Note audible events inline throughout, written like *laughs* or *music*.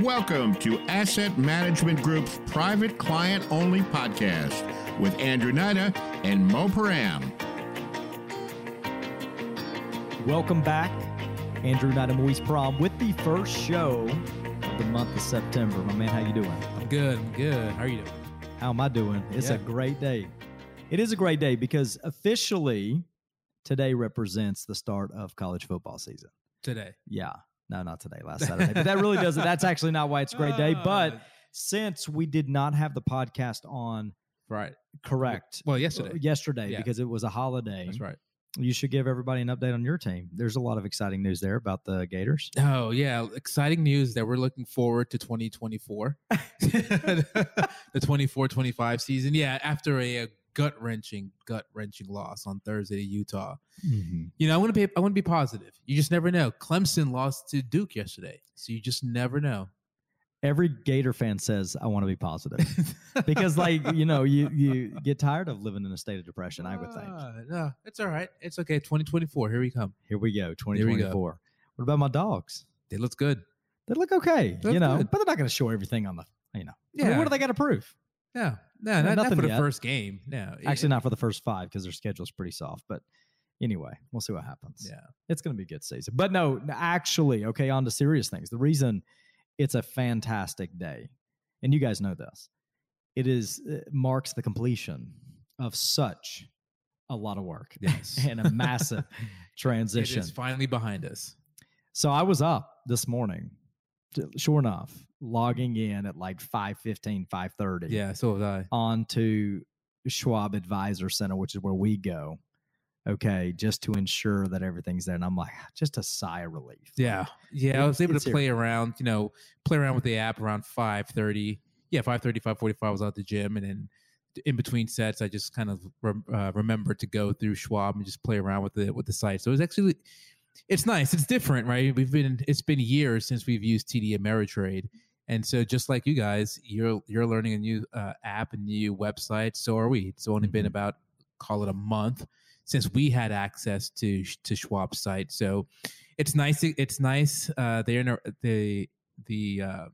Welcome to Asset Management Group's private client only podcast with Andrew Nida and Mo Param. Welcome back. Andrew Nida and Maurice Prom with the first show of the month of September. My man, how you doing? I'm good. I'm good. How are you doing? How am I doing? It's Yeah. a great day. It is a great day because officially today represents the start of college football season. Today. Yeah. No, not today, last Saturday. But that really doesn't. That's actually not why it's a great day. *laughs* But Uh, since we did not have the podcast on right. correct Well, yesterday. yesterday Yeah. because it was a holiday, That's right. you should give everybody an update on your team. There's a lot of exciting news there about the Gators. Oh yeah, exciting news that we're looking forward to 2024, *laughs* *laughs* the 24-25 season. Yeah, after a, a gut wrenching, gut wrenching loss on Thursday to Utah. You know, I want to be, I want to be positive. You just never know. Clemson lost to Duke yesterday, so you just never know. Every Gator fan says, I want to be positive. *laughs* because like you know you you get tired of living in a state of depression i would think Ah, no, it's all right. It's okay. 2024. Here we come. here we go 2024 what about my dogs They look good. they look okay They you know good. but they're not going to show everything on the you know I mean, Yeah. what do they got to prove No, no, Yeah, not, for the yet. first game. No, actually not for the first five because their schedule's pretty soft but anyway we'll see what happens Yeah. it's going to be a good season but no actually okay on to serious things the reason it's a fantastic day and you guys know this it is it marks the completion of such a lot of work Yes. *laughs* and a massive *laughs* transition is finally behind us. So I was up this morning, sure enough, logging in at like 5.15, 5.30 Yeah, so was I. onto Schwab Advisor Center, which is where we go. Okay, just to ensure that everything's there. And I'm like, just a sigh of relief. Yeah, yeah. I was able to here. play around, you know, play around with the app around five thirty. Yeah, 5.30, 5.45 I was out at the gym, and then in between sets, I just kind of rem- uh, remembered to go through Schwab and just play around with the with the site. So it was actually, it's nice. It's different, right? We've been it's been years since we've used TD Ameritrade, and so just like you guys, you're you're learning a new uh, app, a new website. So are we. It's only been Mhm. about call it a month since we had access to to Schwab's site. So it's nice. It's nice. Uh, the inter- the the uh,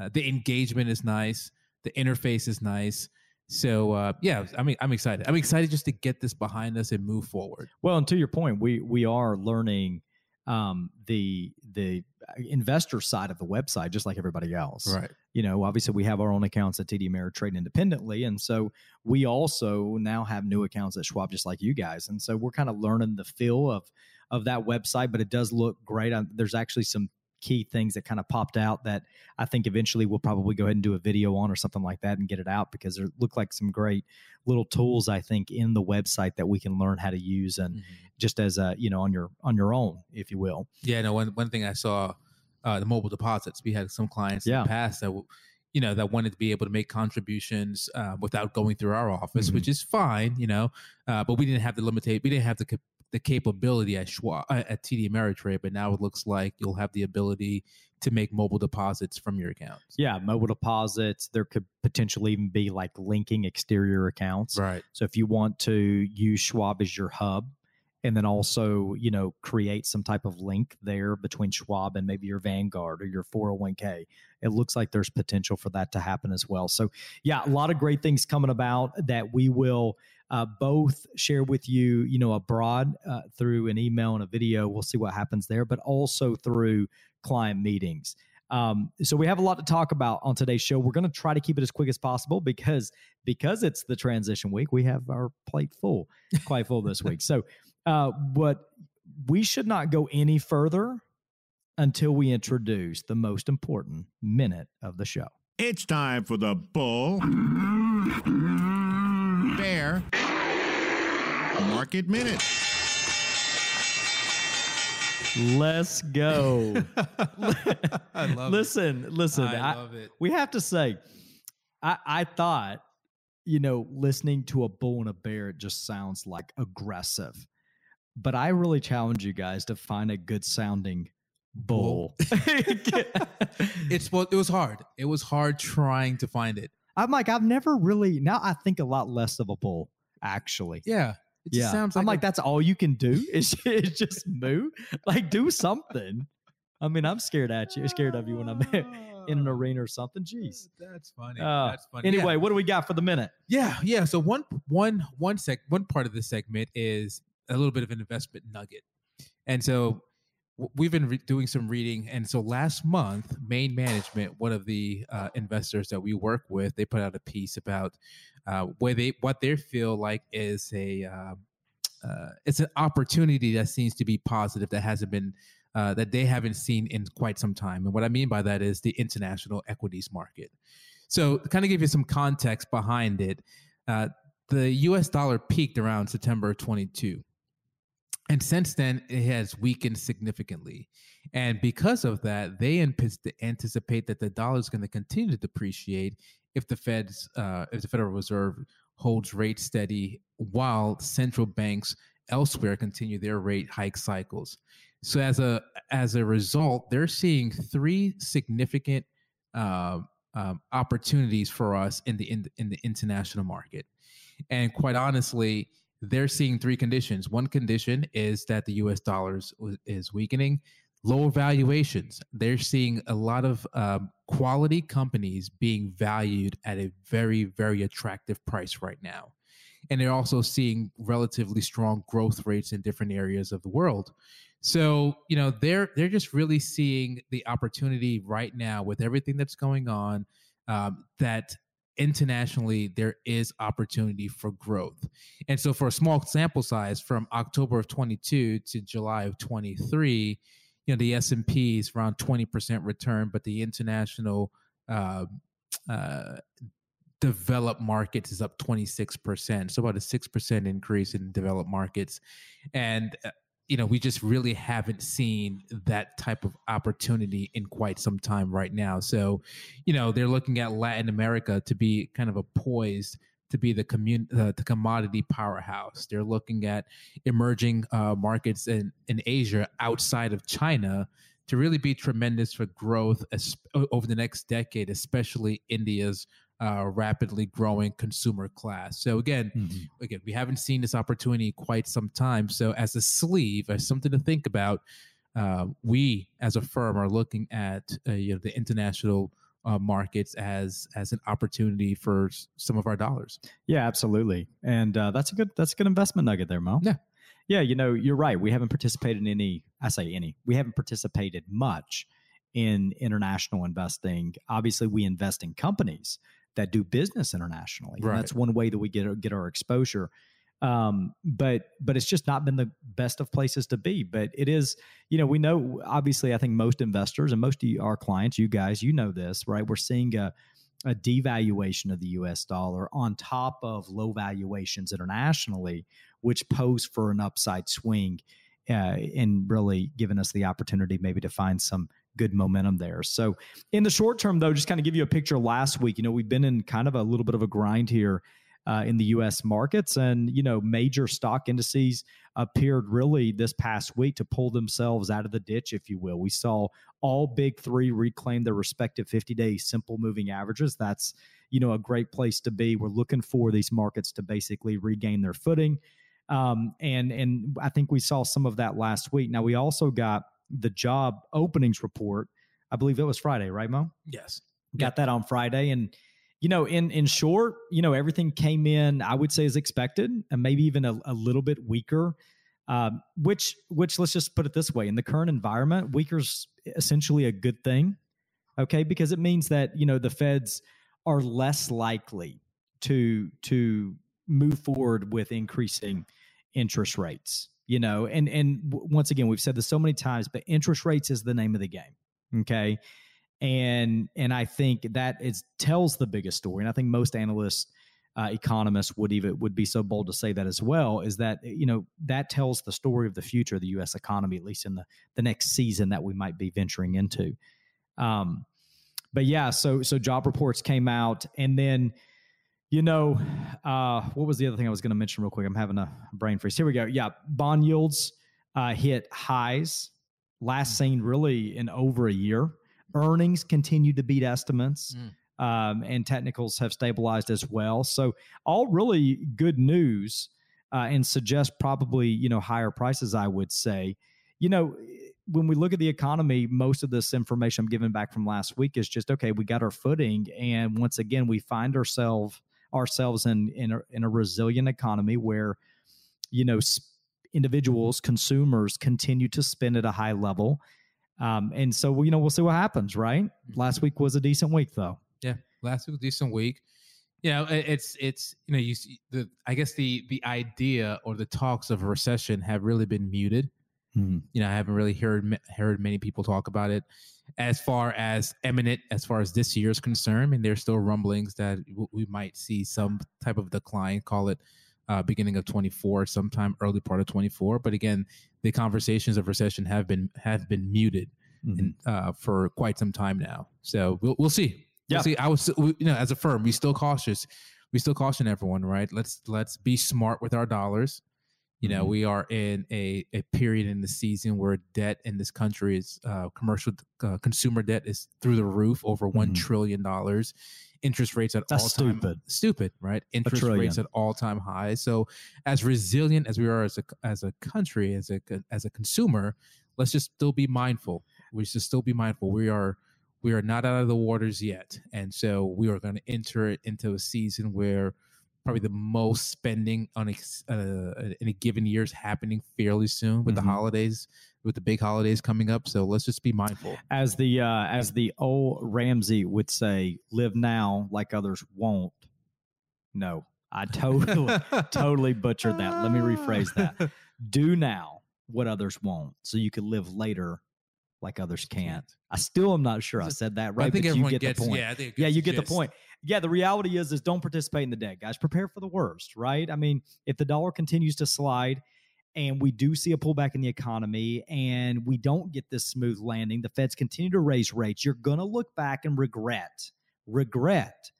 uh, the engagement is nice. The interface is nice. So uh, yeah, I mean, I'm excited. I'm excited just to get this behind us and move forward. Well, and to your point, we we are learning um, the the investor side of the website, just like everybody else. Right. you know, obviously we have our own accounts at TD Ameritrade independently. And so we also now have new accounts at Schwab, just like you guys. And so we're kind of learning the feel of, of that website, but it does look great. Um, there's actually some key things that kind of popped out that I think eventually we'll probably go ahead and do a video on or something like that and get it out because there look like some great little tools, I think, in the website that we can learn how to use and just as a, you know, on your, on your own, if you will. Yeah. No. One one thing I saw, uh, the mobile deposits. We had some clients in Yeah. the past that, you know, that wanted to be able to make contributions uh, without going through our office, Mhm. which is fine, you know. Uh, but we didn't have the limitate. We didn't have the the capability at Schwab uh, at TD Ameritrade. But now it looks like you'll have the ability to make mobile deposits from your accounts. Yeah, mobile deposits. There could potentially even be like linking exterior accounts. Right. So if you want to use Schwab as your hub, and then also you know create some type of link there between Schwab and maybe your Vanguard or your 401k, it looks like there's potential for that to happen as well. So yeah, a lot of great things coming about that we will. Uh, both share with you, you know, abroad uh, through an email and a video. We'll see what happens there, but also through client meetings. Um, so we have a lot to talk about on today's show. We're going to try to keep it as quick as possible because because it's the transition week. We have our plate full, quite full this week. *laughs* So, uh, but we should not go any further until we introduce the most important minute of the show. It's time for the Bull *laughs* Bear Market Minute. Let's go. *laughs* I love it. listen, listen. I I- love it. we have to say, I, I thought, you know, listening to a bull and a bear, it just sounds like aggressive. But I really challenge you guys to find a good sounding bull. *laughs* It's well, it was hard. It was hard trying to find it. I'm like, I've never really, now I think a lot less of a bull, actually. Yeah. It yeah. sounds I'm like, like, that's all you can do *laughs* is, is just move. Like, do something. I mean, I'm scared at you, scared of you when I'm *laughs* in an arena or something. Jeez. That's funny. Uh, That's funny. Anyway, Yeah. what do we got for the minute? Yeah, yeah. So one one one sec one part of the segment is a little bit of an investment nugget, and so we've been re- doing some reading. And so last month, Main Management, one of the uh, investors that we work with, they put out a piece about uh, where they what they feel like is a uh, uh, it's an opportunity that seems to be positive that hasn't been uh, that they haven't seen in quite some time. And what I mean by that is the international equities market. So, to kind of give you some context behind it, uh, the US dollar peaked around September 22. And since then, it has weakened significantly. And because of that, they anticipate that the dollar is going to continue to depreciate if the Fed's, uh, if the Federal Reserve holds rates steady while central banks elsewhere continue their rate hike cycles. So as a as a result, they're seeing three significant uh, um, opportunities for us in the in, in the international market. And quite honestly, they're seeing three conditions. One condition is that the U.S. dollars is weakening. Lower valuations. They're seeing a lot of um, quality companies being valued at a very, very attractive price right now. And they're also seeing relatively strong growth rates in different areas of the world. So, you know, they're they're just really seeing the opportunity right now with everything that's going on um, that internationally there is opportunity for growth. And so for a small sample size from October of 22 to July of 23, you know, the S&P is around 20% return, but the international uh, uh, developed markets is up 26%. So about a 6% increase in developed markets. And uh, you know, we just really haven't seen that type of opportunity in quite some time right now. So, you know, they're looking at Latin America to be kind of a poised to be the commun- uh, the commodity powerhouse. They're looking at emerging uh, markets in, in Asia outside of China to really be tremendous for growth as, over the next decade, especially India's uh, rapidly growing consumer class. So again, Mm-hmm. again, we haven't seen this opportunity quite some time. So as a sleeve, as something to think about, uh, we as a firm are looking at uh, you know the international uh, markets as as an opportunity for some of our dollars. Yeah, absolutely. And uh, that's a good that's a good investment nugget there, Mo. Yeah. Yeah, you know, you're right. We haven't participated in any I say any. We haven't participated much in international investing. Obviously, we invest in companies that do business internationally. Right. And that's one way that we get our, get our exposure. Um, but but it's just not been the best of places to be. But it is, you know, we know obviously I think most investors and most of our clients, you guys, you know this, right? We're seeing a a devaluation of the US dollar on top of low valuations internationally, which pose for an upside swing uh, and really giving us the opportunity maybe to find some good momentum there. So, in the short term, though, just kind of give you a picture last week, you know, we've been in kind of a little bit of a grind here. Uh, in the U.S. markets, and you know, major stock indices appeared really this past week to pull themselves out of the ditch, if you will. We saw all big three reclaim their respective 50-day simple moving averages. That's you know a great place to be. We're looking for these markets to basically regain their footing, um, and and I think we saw some of that last week. Now we also got the job openings report. I believe it was Friday, right, Mo? Yes. got that on Friday. And, you know, in in short, you know, everything came in, I would say, as expected, and maybe even a, a little bit weaker. Um, which which let's just put it this way: in the current environment, weaker's essentially a good thing. Okay, because it means that you know the Feds are less likely to to move forward with increasing interest rates. You know, and and once again, we've said this so many times, but interest rates is the name of the game. Okay, and and I think that it tells the biggest story. And I think most analysts, uh, economists would even would be so bold to say that as well. Is that you know that tells the story of the future of the U.S. economy, at least in the the next season that we might be venturing into. Um, but yeah, so so job reports came out, and then you know uh, what was the other thing I was going to mention real quick? I'm having a brain freeze. Here we go. Yeah, bond yields uh, hit highs last seen really in over a year. Earnings continue to beat estimates. Um, and technicals have stabilized as well. So all really good news uh, and suggest probably you know higher prices. I would say, you know, when we look at the economy, most of this information I'm giving back from last week is just okay. We got our footing, and once again, we find ourselves ourselves in in a, in a resilient economy where you know individuals, consumers continue to spend at a high level. Um, and so, you know, we'll see what happens, right? Mm-hmm. Last week was a decent week, though. Yeah, last week was a decent week. You know, it's it's you know, you see the I guess the the idea or the talks of a recession have really been muted. Mm-hmm. You know, I haven't really heard heard many people talk about it as far as eminent as far as this year is concerned. I mean, there's still rumblings that we might see some type of decline. Call it uh, beginning of 24, sometime early part of 24. But again, the conversations of recession have been have been muted mm-hmm. in, uh, for quite some time now. So we'll we'll see. We'll yeah. see. I was you know as a firm, we still cautious. We still caution everyone, right? Let's let's be smart with our dollars. You know, mm-hmm. we are in a, a period in the season where debt in this country is uh, commercial uh, consumer debt is through the roof, over one mm-hmm. trillion dollars interest rates at That's all time stupid. stupid, right? Interest rates at all time highs. So as resilient as we are as a as a country, as a as a consumer, let's just still be mindful. We should still be mindful. We are we are not out of the waters yet, and so we are going to enter it into a season where probably the most spending on a, uh, in a given year is happening fairly soon with mm-hmm. the holidays with the big holidays coming up. So let's just be mindful. As the uh, as the old Ramsey would say, live now like others won't. No, I totally *laughs* totally butchered that. Let me rephrase that. *laughs* Do now what others won't, so you can live later like others can't. I still am not sure I said that right. I think everyone you get gets, the point. Yeah, I think yeah, you get the point. Yeah, the reality is is don't participate in the debt, guys. Prepare for the worst, right? I mean, if the dollar continues to slide and we do see a pullback in the economy and we don't get this smooth landing, the feds continue to raise rates, you're going to look back and regret, regret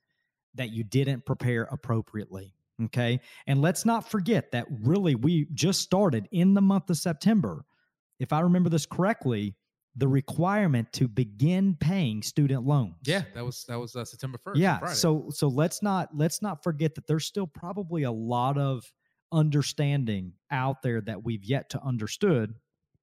that you didn't prepare appropriately. Okay. And let's not forget that really we just started in the month of September. If I remember this correctly, the requirement to begin paying student loans. Yeah, that was that was uh, September 1st. Yeah. So so let's not let's not forget that there's still probably a lot of understanding out there that we've yet to understood.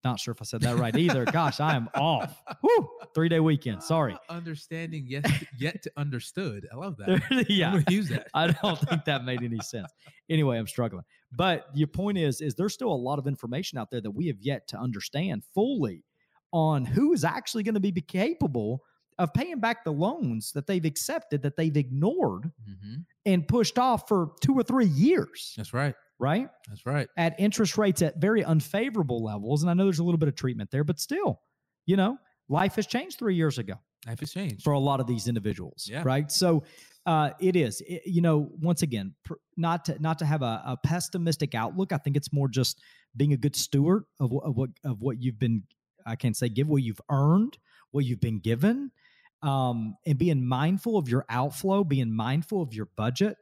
Not sure if I said that right either. *laughs* Gosh, I am off. Woo! Three day weekend. Sorry. Understanding yet to, yet to understood. I love that. *laughs* yeah, use that. I don't think that made any sense. Anyway, I'm struggling. But your point is, is there's still a lot of information out there that we have yet to understand fully on who is actually going to be capable of paying back the loans that they've accepted that they've ignored mm-hmm. and pushed off for two or three years. That's right right? That's right. At interest rates at very unfavorable levels. And I know there's a little bit of treatment there, but still, you know, life has changed three years ago. Life has changed for a lot of these individuals, yeah. right? So uh, it is, it, you know, once again, pr- not to not to have a, a, pessimistic outlook. I think it's more just being a good steward of, of what of what you've been. I can't say give what you've earned, what you've been given, um, and being mindful of your outflow, being mindful of your budget,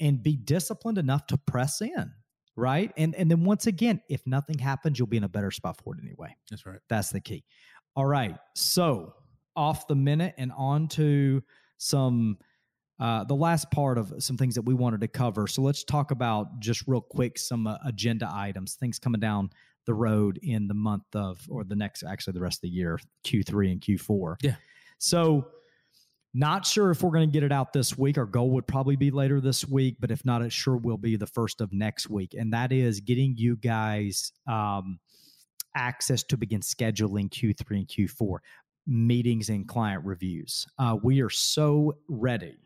and be disciplined enough to press in right? And and then once again if nothing happens you'll be in a better spot for it anyway. That's right. That's the key. All right so off the minute and on to some uh, the last part of some things that we wanted to cover. So let's talk about just real quick some uh, agenda items things coming down the road in the month of or the next actually the rest of the year q3 and q4 yeah so not sure if we're going to get it out this week. Our goal would probably be later this week, but if not, it sure will be the first of next week. And that is getting you guys um, access to begin scheduling Q3 and Q4 meetings and client reviews. Uh, we are so ready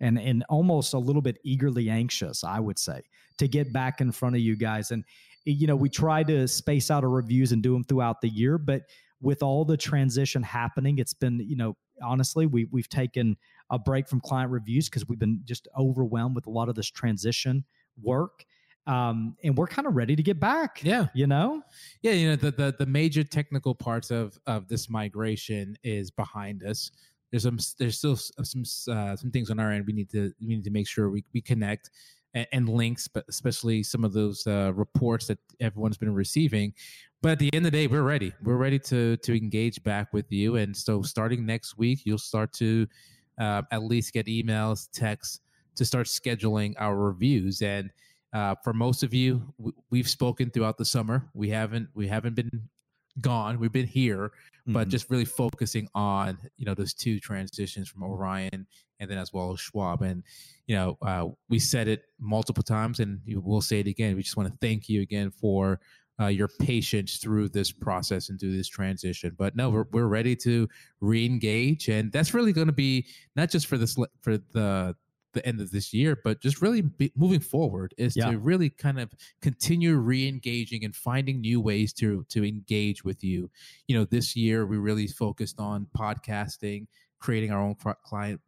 and and almost a little bit eagerly anxious, I would say, to get back in front of you guys. And you know, we try to space out our reviews and do them throughout the year, but with all the transition happening, it's been you know honestly, we we've taken a break from client reviews because we've been just overwhelmed with a lot of this transition work. Um, and we're kind of ready to get back. Yeah, you know, yeah, you know the, the the major technical parts of of this migration is behind us. There's some there's still some uh, some things on our end we need to we need to make sure we we connect and, and links, but especially some of those uh, reports that everyone's been receiving. But at the end of the day, we're ready. We're ready to to engage back with you. And so, starting next week, you'll start to uh, at least get emails, texts to start scheduling our reviews. And uh, for most of you, w- we've spoken throughout the summer. We haven't we haven't been gone. We've been here, but Mhm. just really focusing on you know those two transitions from Orion and then as well as Schwab. And you know uh, we said it multiple times, and we'll say it again. We just want to thank you again for. Uh, your patience through this process and through this transition, but no, we're, we're ready to re-engage, and that's really going to be not just for this for the the end of this year, but just really be, moving forward is Yeah. to really kind of continue re-engaging and finding new ways to to engage with you. You know, this year we really focused on podcasting, creating our own pri- client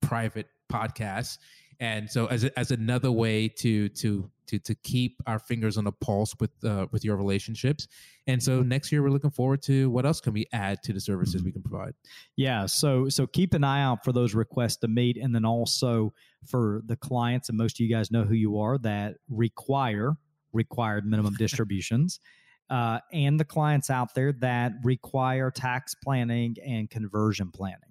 private podcasts, and so as as another way to to to to keep our fingers on the pulse with uh, with your relationships. And so next year we're looking forward to what else can we add to the services we can provide. Yeah, so so keep an eye out for those requests to meet, and then also for the clients, and most of you guys know who you are that require required minimum *laughs* distributions, uh, and the clients out there that require tax planning and conversion planning.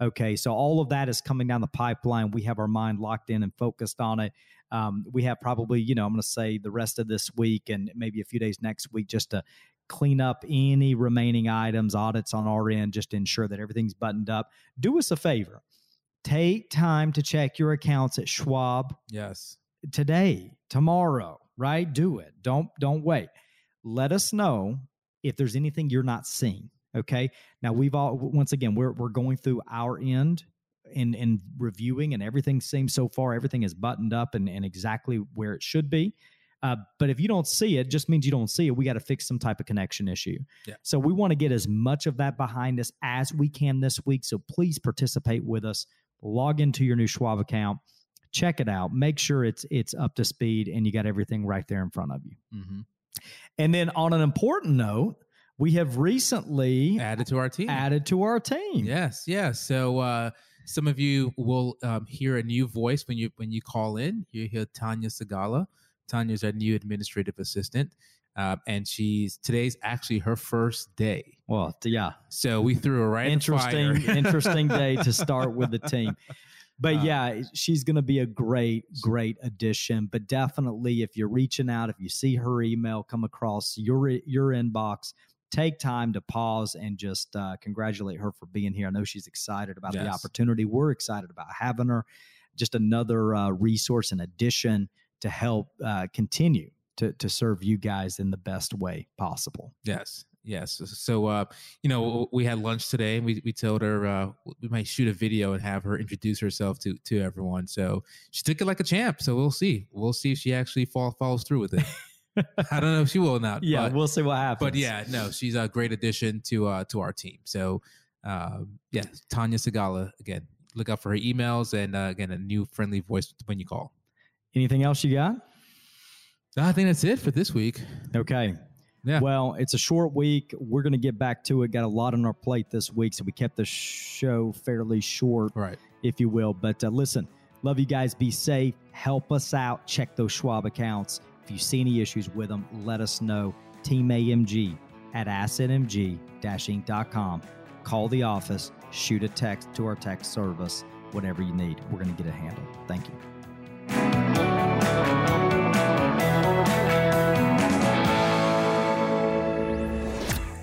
Okay, so all of that is coming down the pipeline. We have our mind locked in and focused on it. Um, we have probably, you know, I'm going to say the rest of this week and maybe a few days next week just to clean up any remaining items, audits on our end, just to ensure that everything's buttoned up. Do us a favor. Take time to check your accounts at Schwab Yes. today, tomorrow, right? Do it. Don't don't wait. Let us know if there's anything you're not seeing. Okay. Now we've all once again we're we're going through our end in in reviewing and everything seems so far everything is buttoned up and, and exactly where it should be. Uh, but if you don't see it, just means you don't see it. We got to fix some type of connection issue. Yeah. So we want to get as much of that behind us as we can this week. So please participate with us. Log into your new Schwab account, check it out, make sure it's it's up to speed, and you got everything right there in front of you. hmm And then on an important note, we have recently Added to our team. added to our team. Yes, yes. So uh, some of you will um, hear a new voice when you when you call in. You hear Tanya Sagala. Tanya's our new administrative assistant, uh, and she's today's actually her first day. Well, yeah, So we threw her right interesting, *laughs* interesting day to start with the team. But Uh, yeah, she's going to be a great, great addition. But definitely, if you're reaching out, if you see her email come across your your inbox, take time to pause and just uh, congratulate her for being here. I know she's excited about the opportunity. We're excited about having her. Just another uh, resource and addition to help uh, continue to to serve you guys in the best way possible. Yes, yes. So, uh, you know, we had lunch today, and we, we told her uh, we might shoot a video and have her introduce herself to to everyone. So she took it like a champ. So we'll see. We'll see if she actually fall, follows through with it. *laughs* I don't know if she will or not. Yeah, but, we'll see what happens. but yeah, no, she's a great addition to uh, to our team. So, um, yeah, Tanya Sagala again. Look out for her emails and uh, again a new friendly voice when you call. anything else you got? I think that's it for this week. Okay. Yeah. Well, it's a short week. We're going to get back to it. Got a lot on our plate this week, so we kept the show fairly short, right. if you will. But uh, listen, love you guys. Be safe. Help us out. Check those Schwab accounts. If you see any issues with them, let us know. Team AMG at assetmg-inc.com. Call the office. Shoot a text to our text service. Whatever you need, we're going to get it handled. Thank you.